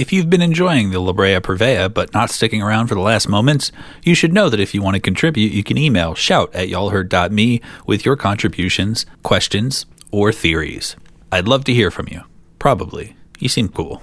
If you've been enjoying the La Brea Purveya but not sticking around for the last moments, you should know that if you want to contribute, you can email shout at y'allheard.me with your contributions, questions, or theories. I'd love to hear from you. Probably. You seem cool.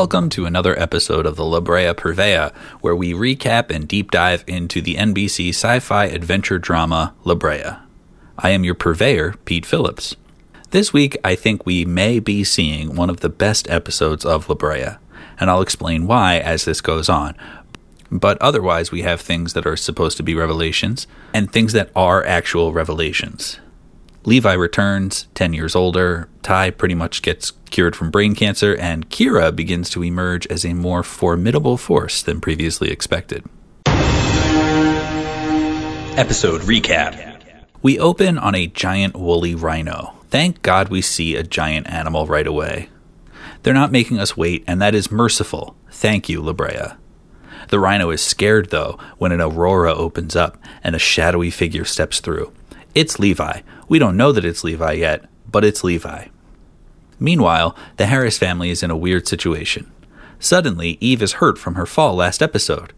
Welcome to another episode of the La Brea Purveya, where we recap and deep dive into the NBC sci fi adventure drama La Brea. I am your purveyor, Pete Phillips. This week, I think we may be seeing one of the best episodes of La Brea, and I'll explain why as this goes on. But otherwise, we have things that are supposed to be revelations and things that are actual revelations. Levi returns, 10 years older. Ty pretty much gets cured from brain cancer, and Kira begins to emerge as a more formidable force than previously expected. Episode Recap We open on a giant woolly rhino. Thank God we see a giant animal right away. They're not making us wait, and that is merciful. Thank you, La Brea. The rhino is scared, though, when an aurora opens up and a shadowy figure steps through. It's Levi. We don't know that it's Levi yet, but it's Levi. Meanwhile, the Harris family is in a weird situation. Suddenly, Eve is hurt from her fall last episode.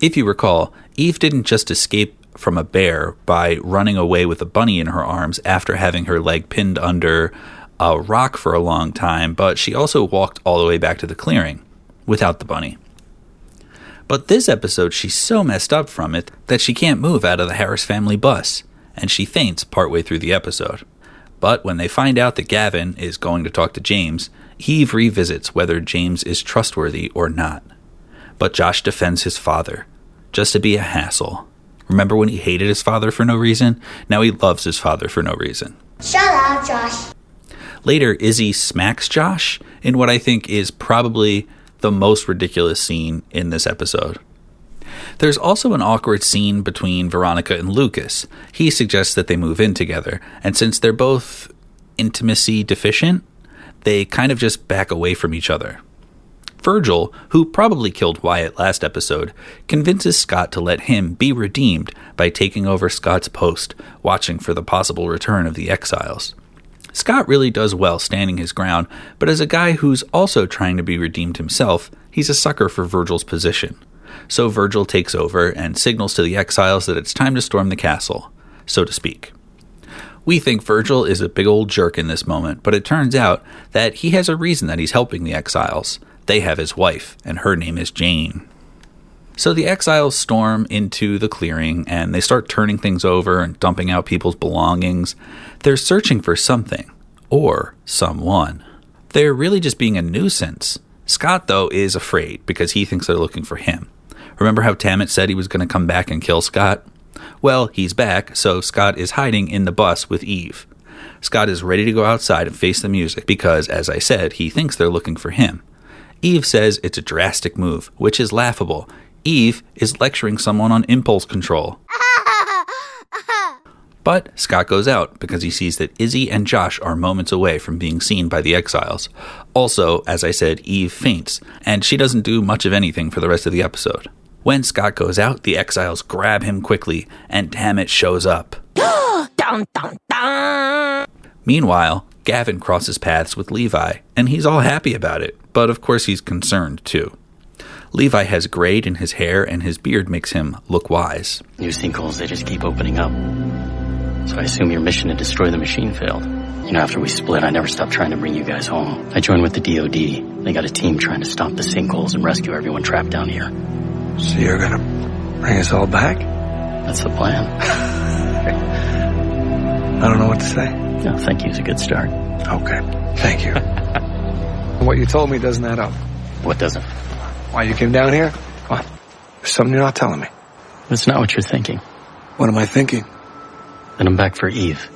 If you recall, Eve didn't just escape from a bear by running away with a bunny in her arms after having her leg pinned under a rock for a long time, but she also walked all the way back to the clearing without the bunny. But this episode, she's so messed up from it that she can't move out of the Harris family bus, and she faints partway through the episode. But when they find out that Gavin is going to talk to James, Eve revisits whether James is trustworthy or not. But Josh defends his father, just to be a hassle. Remember when he hated his father for no reason? Now he loves his father for no reason. Shut up, Josh. Later, Izzy smacks Josh in what I think is probably the most ridiculous scene in this episode. There's also an awkward scene between Veronica and Lucas. He suggests that they move in together, and since they're both intimacy deficient, they kind of just back away from each other. Virgil, who probably killed Wyatt last episode, convinces Scott to let him be redeemed by taking over Scott's post, watching for the possible return of the exiles. Scott really does well standing his ground, but as a guy who's also trying to be redeemed himself, he's a sucker for Virgil's position. So Virgil takes over and signals to the exiles that it's time to storm the castle, so to speak. We think Virgil is a big old jerk in this moment, but it turns out that he has a reason that he's helping the exiles. They have his wife, and her name is Jane. So the exiles storm into the clearing and they start turning things over and dumping out people's belongings. They're searching for something, or someone. They're really just being a nuisance. Scott, though, is afraid because he thinks they're looking for him. Remember how Tammet said he was going to come back and kill Scott? Well, he's back, so Scott is hiding in the bus with Eve. Scott is ready to go outside and face the music because, as I said, he thinks they're looking for him. Eve says it's a drastic move, which is laughable. Eve is lecturing someone on impulse control. But Scott goes out because he sees that Izzy and Josh are moments away from being seen by the exiles. Also, as I said, Eve faints, and she doesn't do much of anything for the rest of the episode. When Scott goes out, the exiles grab him quickly, and Tammet shows up. dun, dun, dun. Meanwhile, Gavin crosses paths with Levi, and he's all happy about it, but of course he's concerned too. Levi has grayed in his hair, and his beard makes him look wise. New sinkholes, they just keep opening up. So I assume your mission to destroy the machine failed. You know, after we split, I never stopped trying to bring you guys home. I joined with the DoD. They got a team trying to stop the sinkholes and rescue everyone trapped down here. So you're gonna bring us all back? That's the plan. I don't know what to say. No, thank you is a good start. Okay, thank you. what you told me doesn't add up. What doesn't? Why you came down here? What? There's something you're not telling me. That's not what you're thinking. What am I thinking? Then I'm back for Eve.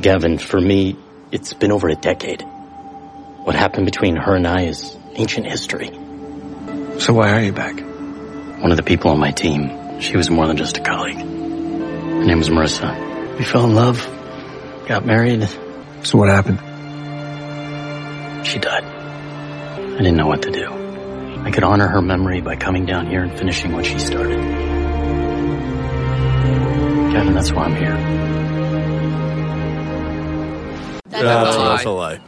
Gavin, for me, it's been over a decade. What happened between her and I is ancient history. So why are you back? One of the people on my team, she was more than just a colleague. Her name was Marissa. We fell in love. got married. So what happened? She died. I didn't know what to do. I could honor her memory by coming down here and finishing what she started. Kevin, that's why I'm here. That's also a lie.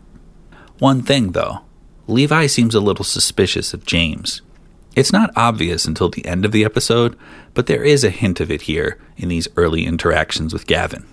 One thing, though Levi seems a little suspicious of James. It's not obvious until the end of the episode, but there is a hint of it here in these early interactions with Gavin.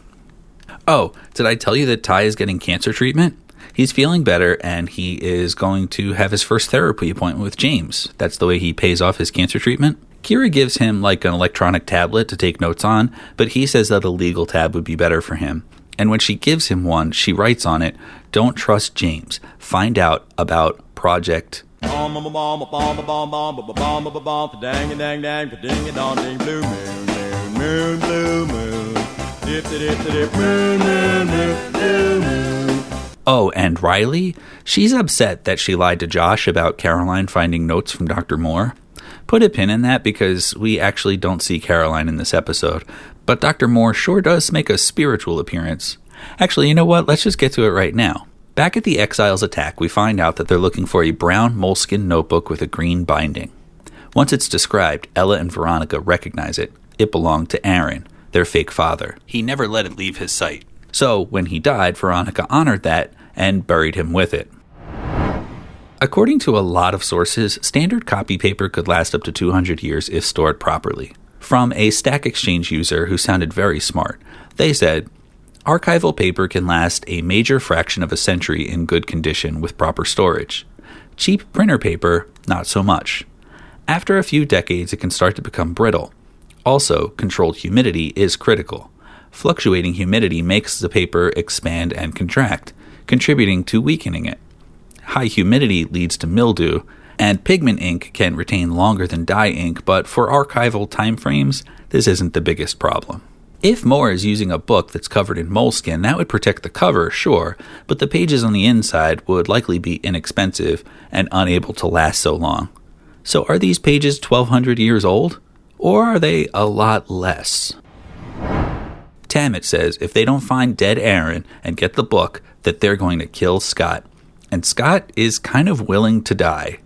Oh, did I tell you that Ty is getting cancer treatment? He's feeling better and he is going to have his first therapy appointment with James. That's the way he pays off his cancer treatment. Kira gives him like an electronic tablet to take notes on, but he says that a legal tab would be better for him. And when she gives him one, she writes on it, Don't trust James. Find out about Project. Bomb, bomb, bomb, bomb, bomb, bomb, bomb, bomb, bomb, bomb, dang, dang, dang, ding, dong, ding, blue moon, moon, moon, blue moon, dip, dip, dip, moon, moon, moon. Oh, and Riley? She's upset that she lied to Josh about Caroline finding notes from Dr. Moore. Put a pin in that because we actually don't see Caroline in this episode, but Dr. Moore sure does make a spiritual appearance. Actually, you know what? Let's just get to it right now. Back at the Exiles attack, we find out that they're looking for a brown moleskin notebook with a green binding. Once it's described, Ella and Veronica recognize it. It belonged to Aaron, their fake father. He never let it leave his sight. So, when he died, Veronica honored that and buried him with it. According to a lot of sources, standard copy paper could last up to 200 years if stored properly. From a Stack Exchange user who sounded very smart, they said, Archival paper can last a major fraction of a century in good condition with proper storage. Cheap printer paper, not so much. After a few decades, it can start to become brittle. Also, controlled humidity is critical. Fluctuating humidity makes the paper expand and contract, contributing to weakening it. High humidity leads to mildew, and pigment ink can retain longer than dye ink, but for archival timeframes, this isn't the biggest problem. If Moore is using a book that's covered in moleskin, that would protect the cover, sure, but the pages on the inside would likely be inexpensive and unable to last so long. So are these pages 1200 years old? Or are they a lot less? Tammet says if they don't find dead Aaron and get the book, that they're going to kill Scott. And Scott is kind of willing to die.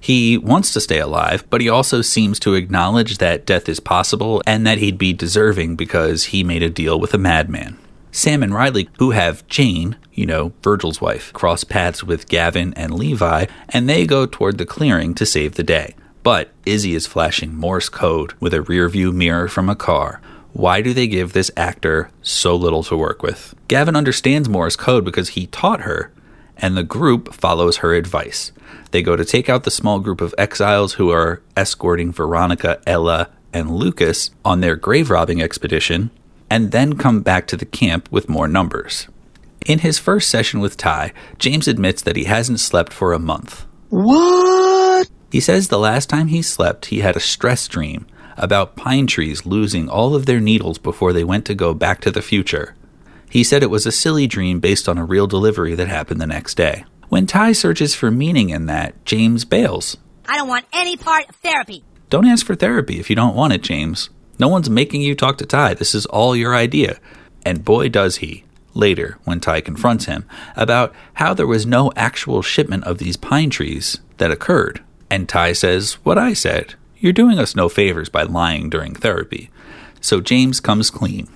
He wants to stay alive, but he also seems to acknowledge that death is possible and that he'd be deserving because he made a deal with a madman. Sam and Riley, who have Jane, you know, Virgil's wife, cross paths with Gavin and Levi, and they go toward the clearing to save the day. But Izzy is flashing Morse code with a rearview mirror from a car. Why do they give this actor so little to work with? Gavin understands Morse code because he taught her, and the group follows her advice. They go to take out the small group of exiles who are escorting Veronica, Ella, and Lucas on their grave robbing expedition, and then come back to the camp with more numbers. In his first session with Ty, James admits that he hasn't slept for a month. What? He says the last time he slept, he had a stress dream about pine trees losing all of their needles before they went to go back to the future. He said it was a silly dream based on a real delivery that happened the next day. When Ty searches for meaning in that, James bails. I don't want any part of therapy. Don't ask for therapy if you don't want it, James. No one's making you talk to Ty. This is all your idea. And boy, does he. Later, when Ty confronts him about how there was no actual shipment of these pine trees that occurred. And Ty says, What I said. You're doing us no favors by lying during therapy. So James comes clean.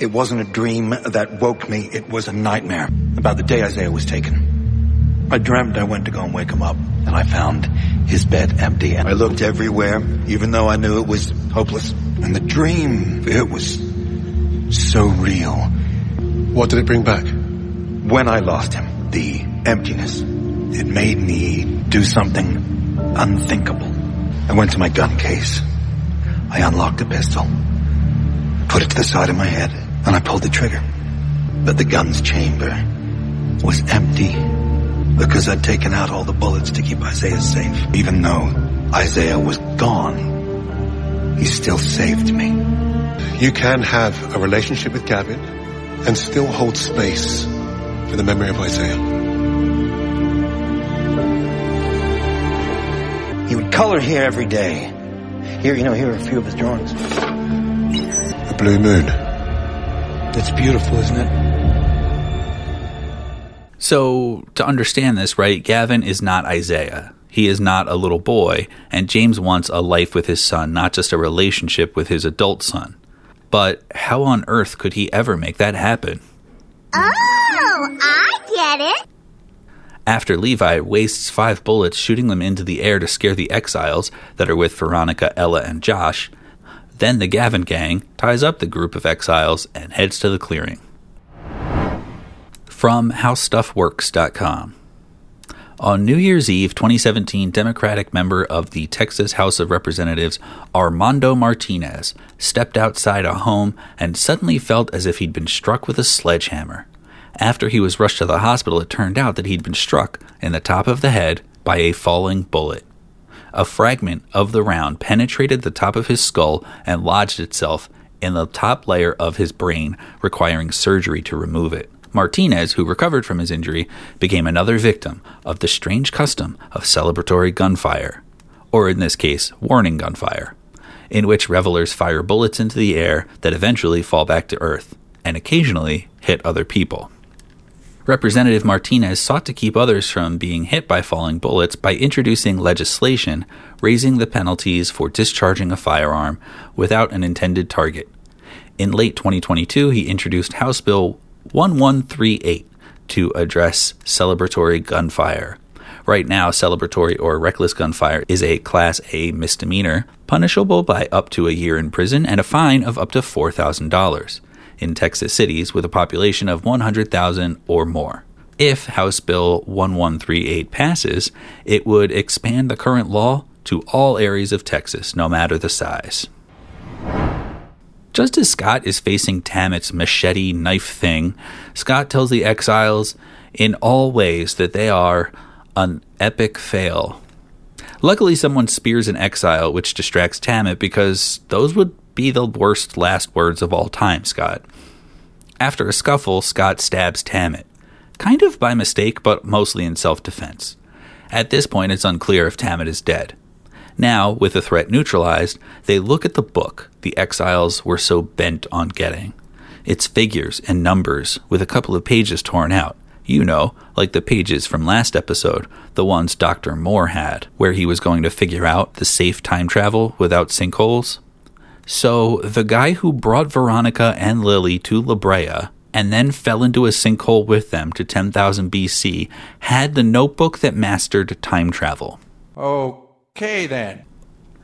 It wasn't a dream that woke me. It was a nightmare about the day Isaiah was taken. I dreamt I went to go and wake him up, and I found his bed empty. And I looked everywhere, even though I knew it was hopeless. And the dream, it was so real. What did it bring back? When I lost him, the emptiness, it made me do something unthinkable. I went to my gun case. I unlocked the pistol, put it to the side of my head, and I pulled the trigger. But the gun's chamber was empty because I'd taken out all the bullets to keep Isaiah safe. Even though Isaiah was gone, he still saved me. You can have a relationship with Gavin and still hold space for the memory of Isaiah. He would color here every day. Here, you know, here are a few of his drawings. The blue moon. It's beautiful, isn't it? So, to understand this, right, Gavin is not Isaiah. He is not a little boy, and James wants a life with his son, not just a relationship with his adult son. But how on earth could he ever make that happen? Oh, I get it. After Levi wastes five bullets shooting them into the air to scare the exiles that are with Veronica, Ella, and Josh, then the Gavin gang ties up the group of exiles and heads to the clearing. From HowStuffWorks.com. On New Year's Eve 2017, Democratic member of the Texas House of Representatives Armando Martinez stepped outside a home and suddenly felt as if he'd been struck with a sledgehammer. After he was rushed to the hospital, it turned out that he'd been struck in the top of the head by a falling bullet. A fragment of the round penetrated the top of his skull and lodged itself in the top layer of his brain, requiring surgery to remove it. Martinez, who recovered from his injury, became another victim of the strange custom of celebratory gunfire, or in this case, warning gunfire, in which revelers fire bullets into the air that eventually fall back to earth and occasionally hit other people. Representative Martinez sought to keep others from being hit by falling bullets by introducing legislation raising the penalties for discharging a firearm without an intended target. In late 2022, he introduced House Bill 1138 to address celebratory gunfire. Right now, celebratory or reckless gunfire is a Class A misdemeanor, punishable by up to a year in prison and a fine of up to $4,000 in Texas cities with a population of 100,000 or more. If House Bill 1138 passes, it would expand the current law to all areas of Texas, no matter the size. Just as Scott is facing Tammet's machete knife thing, Scott tells the exiles in all ways that they are an epic fail. Luckily, someone spears an exile, which distracts Tammet because those would be the worst last words of all time, Scott. After a scuffle, Scott stabs Tammet, kind of by mistake, but mostly in self defense. At this point, it's unclear if Tammet is dead. Now, with the threat neutralized, they look at the book the exiles were so bent on getting. It's figures and numbers with a couple of pages torn out. You know, like the pages from last episode, the ones Dr. Moore had, where he was going to figure out the safe time travel without sinkholes. So, the guy who brought Veronica and Lily to La Brea and then fell into a sinkhole with them to 10,000 BC had the notebook that mastered time travel. Okay, then.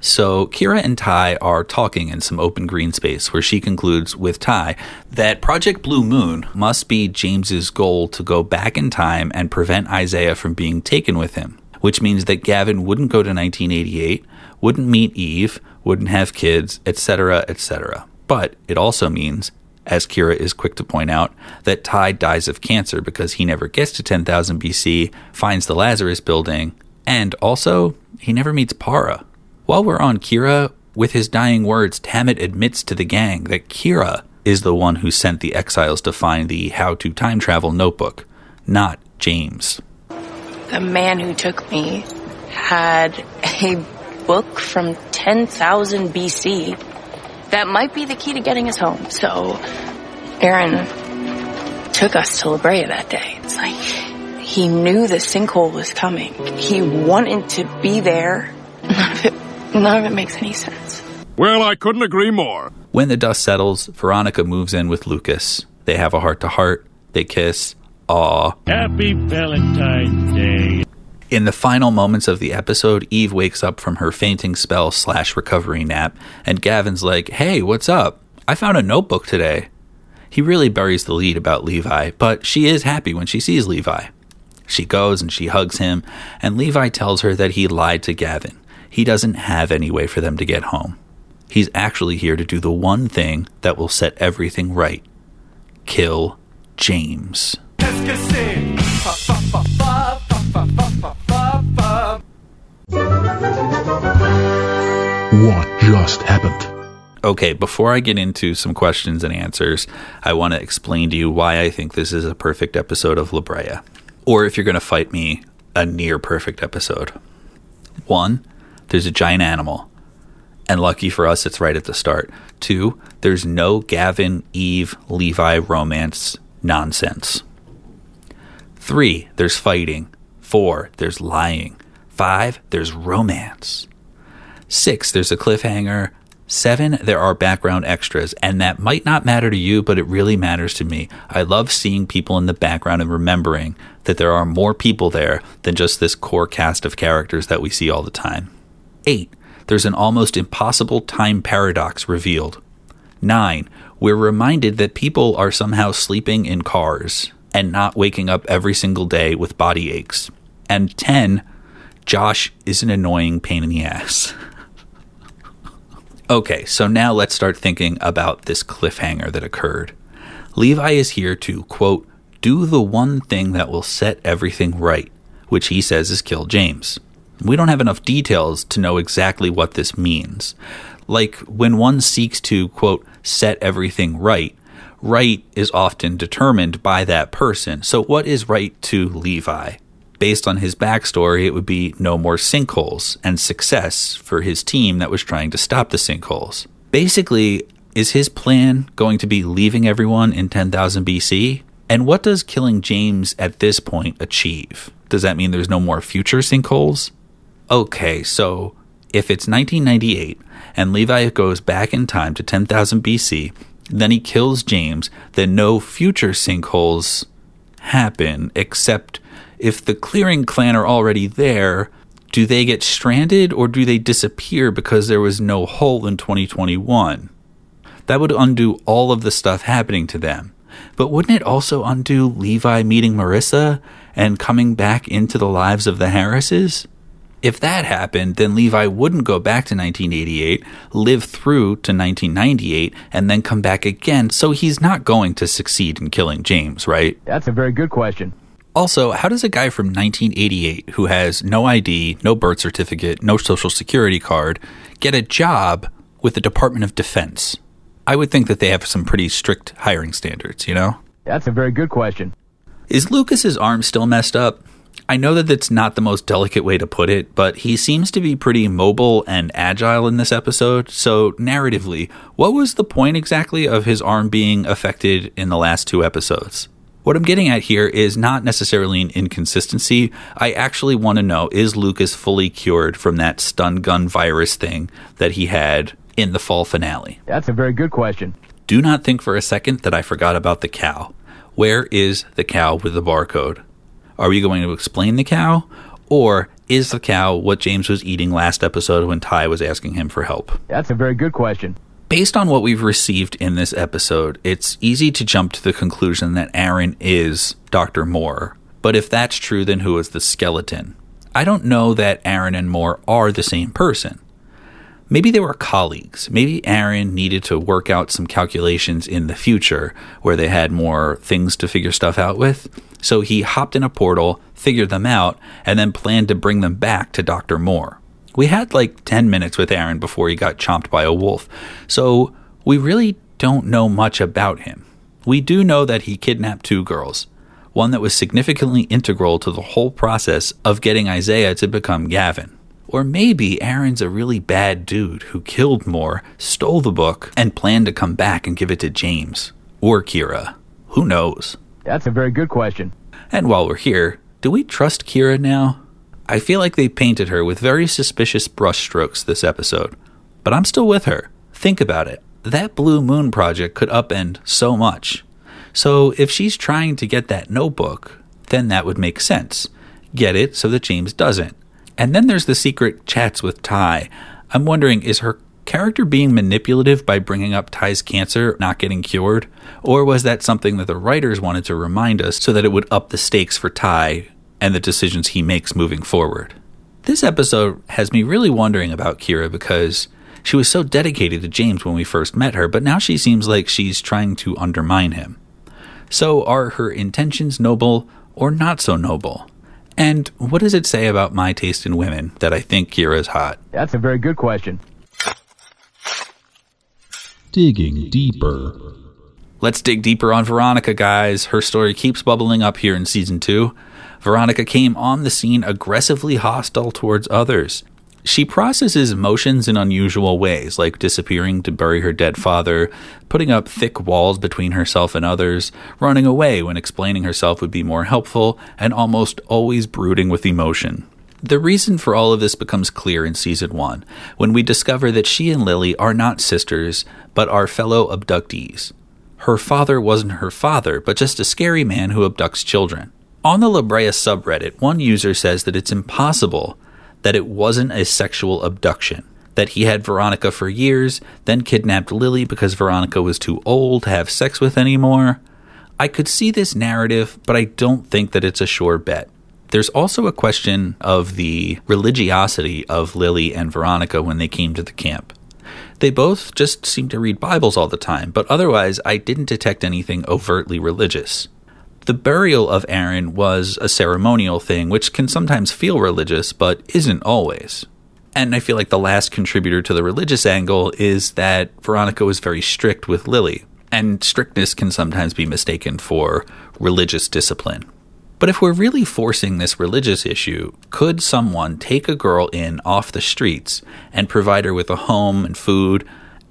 So Kira and Ty are talking in some open green space where she concludes with Ty that Project Blue Moon must be James's goal to go back in time and prevent Isaiah from being taken with him, which means that Gavin wouldn't go to 1988, wouldn't meet Eve, wouldn't have kids, etc., etc. But it also means as Kira is quick to point out, that Ty dies of cancer because he never gets to 10,000 BC, finds the Lazarus building, and also, he never meets Para. While we're on Kira, with his dying words, Tammet admits to the gang that Kira is the one who sent the exiles to find the How to Time Travel notebook, not James. The man who took me had a book from 10,000 BC that might be the key to getting us home. So Aaron took us to La Brea that day. It's like he knew the sinkhole was coming. He wanted to be there. None of it, none of it makes any sense. Well, I couldn't agree more. When the dust settles, Veronica moves in with Lucas. They have a heart to heart. They kiss. Aw. Happy Valentine's Day. In the final moments of the episode, Eve wakes up from her fainting spell slash recovery nap, and Gavin's like, Hey, what's up? I found a notebook today. He really buries the lead about Levi, but she is happy when she sees Levi. She goes and she hugs him, and Levi tells her that he lied to Gavin. He doesn't have any way for them to get home. He's actually here to do the one thing that will set everything right kill James. What just happened? Okay, before I get into some questions and answers, I want to explain to you why I think this is a perfect episode of La Brea. Or if you're going to fight me, a near perfect episode. One, there's a giant animal. And lucky for us, it's right at the start. Two, there's no Gavin, Eve, Levi romance nonsense. Three, there's fighting. Four, there's lying. Five, there's romance. Six, there's a cliffhanger. Seven, there are background extras, and that might not matter to you, but it really matters to me. I love seeing people in the background and remembering that there are more people there than just this core cast of characters that we see all the time. Eight, there's an almost impossible time paradox revealed. Nine, we're reminded that people are somehow sleeping in cars and not waking up every single day with body aches. And 10, Josh is an annoying pain in the ass. okay, so now let's start thinking about this cliffhanger that occurred. Levi is here to, quote, do the one thing that will set everything right, which he says is kill James. We don't have enough details to know exactly what this means. Like when one seeks to, quote, set everything right, right is often determined by that person. So, what is right to Levi? Based on his backstory, it would be no more sinkholes and success for his team that was trying to stop the sinkholes. Basically, is his plan going to be leaving everyone in 10,000 BC? And what does killing James at this point achieve? Does that mean there's no more future sinkholes? Okay, so if it's 1998 and Levi goes back in time to 10,000 BC, then he kills James, then no future sinkholes happen except if the clearing clan are already there, do they get stranded or do they disappear because there was no hole in 2021? That would undo all of the stuff happening to them. But wouldn't it also undo Levi meeting Marissa and coming back into the lives of the Harrises? If that happened, then Levi wouldn't go back to 1988, live through to 1998, and then come back again, so he's not going to succeed in killing James, right? That's a very good question. Also, how does a guy from 1988 who has no ID, no birth certificate, no social security card get a job with the Department of Defense? I would think that they have some pretty strict hiring standards, you know? That's a very good question. Is Lucas's arm still messed up? I know that that's not the most delicate way to put it, but he seems to be pretty mobile and agile in this episode. So, narratively, what was the point exactly of his arm being affected in the last two episodes? What I'm getting at here is not necessarily an inconsistency. I actually want to know is Lucas fully cured from that stun gun virus thing that he had in the fall finale? That's a very good question. Do not think for a second that I forgot about the cow. Where is the cow with the barcode? Are we going to explain the cow? Or is the cow what James was eating last episode when Ty was asking him for help? That's a very good question. Based on what we've received in this episode, it's easy to jump to the conclusion that Aaron is Dr. Moore. But if that's true, then who is the skeleton? I don't know that Aaron and Moore are the same person. Maybe they were colleagues. Maybe Aaron needed to work out some calculations in the future where they had more things to figure stuff out with. So he hopped in a portal, figured them out, and then planned to bring them back to Dr. Moore. We had like 10 minutes with Aaron before he got chomped by a wolf. So we really don't know much about him. We do know that he kidnapped two girls, one that was significantly integral to the whole process of getting Isaiah to become Gavin. Or maybe Aaron's a really bad dude who killed Moore, stole the book, and planned to come back and give it to James. Or Kira. Who knows? That's a very good question. And while we're here, do we trust Kira now? I feel like they painted her with very suspicious brushstrokes this episode. But I'm still with her. Think about it. That Blue Moon project could upend so much. So if she's trying to get that notebook, then that would make sense. Get it so that James doesn't. And then there's the secret chats with Ty. I'm wondering, is her character being manipulative by bringing up Ty's cancer not getting cured? Or was that something that the writers wanted to remind us so that it would up the stakes for Ty and the decisions he makes moving forward? This episode has me really wondering about Kira because she was so dedicated to James when we first met her, but now she seems like she's trying to undermine him. So, are her intentions noble or not so noble? And what does it say about my taste in women that I think Kira's hot? That's a very good question. Digging deeper. Let's dig deeper on Veronica, guys. Her story keeps bubbling up here in season two. Veronica came on the scene aggressively hostile towards others. She processes emotions in unusual ways, like disappearing to bury her dead father, putting up thick walls between herself and others, running away when explaining herself would be more helpful, and almost always brooding with emotion. The reason for all of this becomes clear in season one, when we discover that she and Lily are not sisters, but are fellow abductees. Her father wasn't her father, but just a scary man who abducts children. On the La Brea subreddit, one user says that it's impossible that it wasn't a sexual abduction, that he had Veronica for years, then kidnapped Lily because Veronica was too old to have sex with anymore. I could see this narrative, but I don't think that it's a sure bet. There's also a question of the religiosity of Lily and Veronica when they came to the camp. They both just seemed to read Bibles all the time, but otherwise I didn't detect anything overtly religious. The burial of Aaron was a ceremonial thing, which can sometimes feel religious, but isn't always. And I feel like the last contributor to the religious angle is that Veronica was very strict with Lily, and strictness can sometimes be mistaken for religious discipline. But if we're really forcing this religious issue, could someone take a girl in off the streets and provide her with a home and food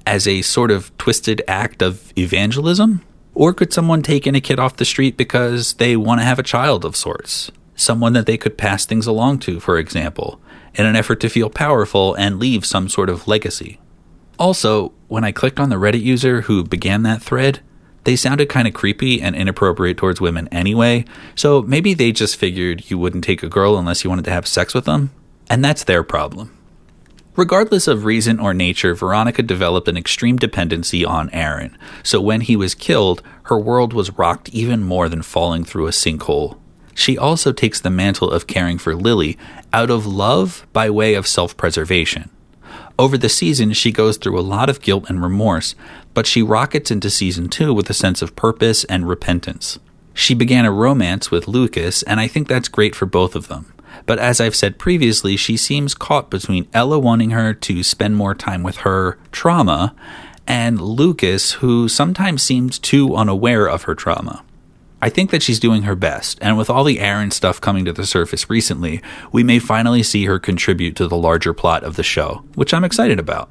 as a sort of twisted act of evangelism? Or could someone take in a kid off the street because they want to have a child of sorts? Someone that they could pass things along to, for example, in an effort to feel powerful and leave some sort of legacy. Also, when I clicked on the Reddit user who began that thread, they sounded kind of creepy and inappropriate towards women anyway, so maybe they just figured you wouldn't take a girl unless you wanted to have sex with them, and that's their problem. Regardless of reason or nature, Veronica developed an extreme dependency on Aaron, so when he was killed, her world was rocked even more than falling through a sinkhole. She also takes the mantle of caring for Lily out of love by way of self preservation. Over the season, she goes through a lot of guilt and remorse, but she rockets into season two with a sense of purpose and repentance. She began a romance with Lucas, and I think that's great for both of them. But as I've said previously, she seems caught between Ella wanting her to spend more time with her trauma and Lucas, who sometimes seems too unaware of her trauma. I think that she's doing her best, and with all the Aaron stuff coming to the surface recently, we may finally see her contribute to the larger plot of the show, which I'm excited about.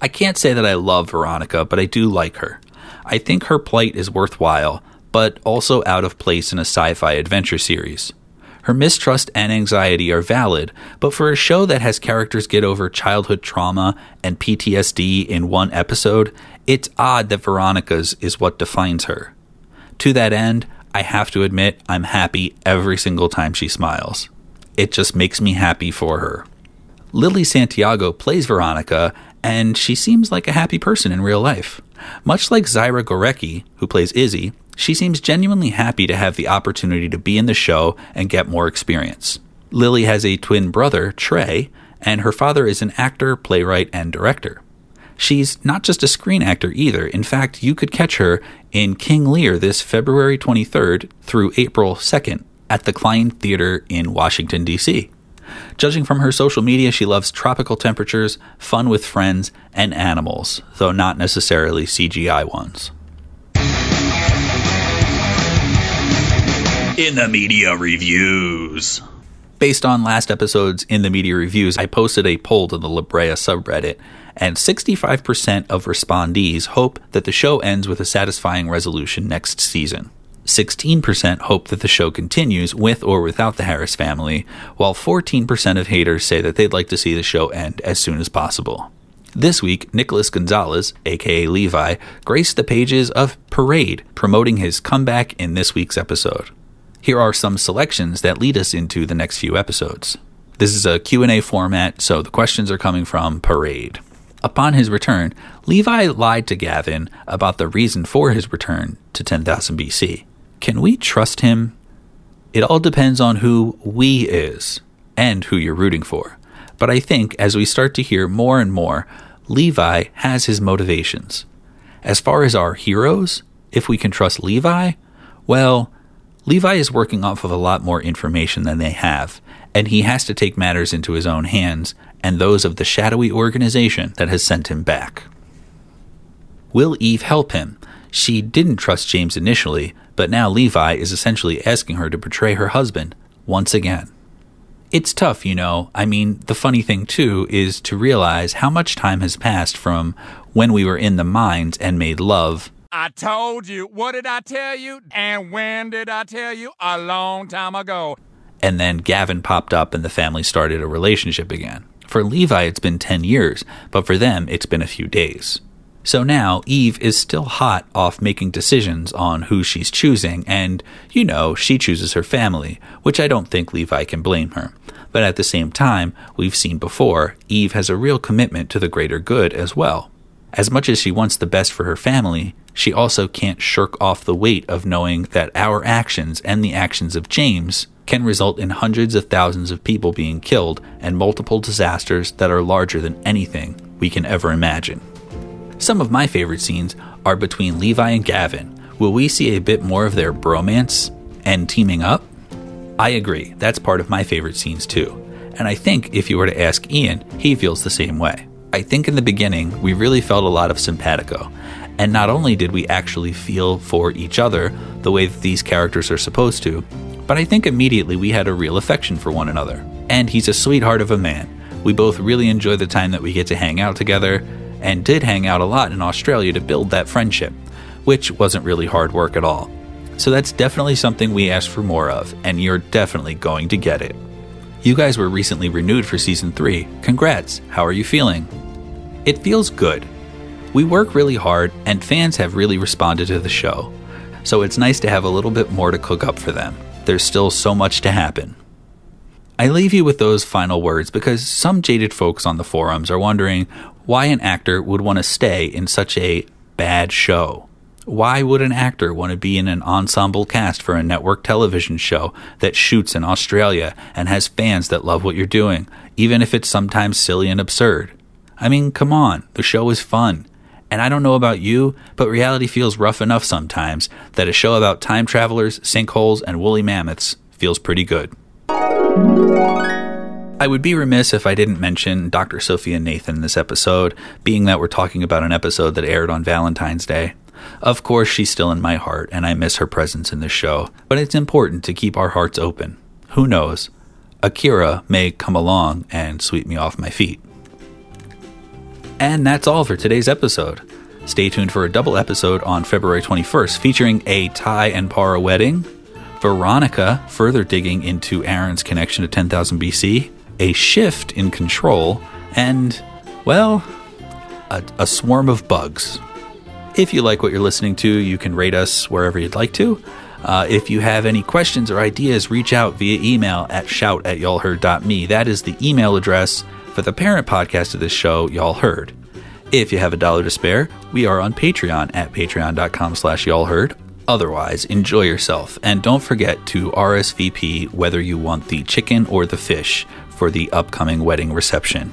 I can't say that I love Veronica, but I do like her. I think her plight is worthwhile, but also out of place in a sci fi adventure series. Her mistrust and anxiety are valid, but for a show that has characters get over childhood trauma and PTSD in one episode, it's odd that Veronica's is what defines her. To that end, I have to admit, I'm happy every single time she smiles. It just makes me happy for her. Lily Santiago plays Veronica, and she seems like a happy person in real life. Much like Zyra Gorecki, who plays Izzy, she seems genuinely happy to have the opportunity to be in the show and get more experience. Lily has a twin brother, Trey, and her father is an actor, playwright, and director. She's not just a screen actor either. In fact, you could catch her in King Lear this February 23rd through April 2nd at the Klein Theater in Washington, D.C. Judging from her social media, she loves tropical temperatures, fun with friends, and animals, though not necessarily CGI ones. In the media reviews. Based on last episode's In the Media Reviews, I posted a poll to the La Brea subreddit and 65% of respondees hope that the show ends with a satisfying resolution next season. 16% hope that the show continues with or without the Harris family, while 14% of haters say that they'd like to see the show end as soon as possible. This week, Nicholas Gonzalez, aka Levi, graced the pages of Parade, promoting his comeback in this week's episode. Here are some selections that lead us into the next few episodes. This is a Q&A format, so the questions are coming from Parade. Upon his return, Levi lied to Gavin about the reason for his return to 10,000 BC. Can we trust him? It all depends on who we is and who you're rooting for. But I think as we start to hear more and more, Levi has his motivations. As far as our heroes, if we can trust Levi, well, Levi is working off of a lot more information than they have, and he has to take matters into his own hands and those of the shadowy organization that has sent him back. Will Eve help him? She didn't trust James initially, but now Levi is essentially asking her to betray her husband once again. It's tough, you know. I mean, the funny thing, too, is to realize how much time has passed from when we were in the mines and made love I told you. What did I tell you? And when did I tell you? A long time ago. and then Gavin popped up and the family started a relationship again. For Levi, it's been 10 years, but for them, it's been a few days. So now Eve is still hot off making decisions on who she's choosing, and, you know, she chooses her family, which I don't think Levi can blame her. But at the same time, we've seen before, Eve has a real commitment to the greater good as well. As much as she wants the best for her family, she also can't shirk off the weight of knowing that our actions and the actions of James can result in hundreds of thousands of people being killed and multiple disasters that are larger than anything we can ever imagine. Some of my favorite scenes are between Levi and Gavin. Will we see a bit more of their bromance and teaming up? I agree, that's part of my favorite scenes too. And I think if you were to ask Ian, he feels the same way. I think in the beginning, we really felt a lot of simpatico. And not only did we actually feel for each other the way that these characters are supposed to, but I think immediately we had a real affection for one another. And he's a sweetheart of a man. We both really enjoy the time that we get to hang out together, and did hang out a lot in Australia to build that friendship, which wasn't really hard work at all. So that's definitely something we asked for more of, and you're definitely going to get it. You guys were recently renewed for season 3. Congrats. How are you feeling? It feels good. We work really hard, and fans have really responded to the show. So it's nice to have a little bit more to cook up for them. There's still so much to happen. I leave you with those final words because some jaded folks on the forums are wondering why an actor would want to stay in such a bad show. Why would an actor want to be in an ensemble cast for a network television show that shoots in Australia and has fans that love what you're doing, even if it's sometimes silly and absurd? I mean, come on, the show is fun. And I don't know about you, but reality feels rough enough sometimes that a show about time travelers, sinkholes, and woolly mammoths feels pretty good. I would be remiss if I didn't mention Dr. Sophia Nathan in this episode, being that we're talking about an episode that aired on Valentine's Day. Of course, she's still in my heart, and I miss her presence in this show, but it's important to keep our hearts open. Who knows? Akira may come along and sweep me off my feet. And that's all for today's episode. Stay tuned for a double episode on February 21st featuring a Ty and Para wedding, Veronica further digging into Aaron's connection to 10,000 BC, a shift in control, and, well, a, a swarm of bugs. If you like what you're listening to, you can rate us wherever you'd like to. Uh, if you have any questions or ideas, reach out via email at shout at y'allheard.me. That is the email address for the parent podcast of this show, Y'all Heard. If you have a dollar to spare, we are on Patreon at patreon.com slash y'all heard. Otherwise, enjoy yourself and don't forget to RSVP whether you want the chicken or the fish for the upcoming wedding reception.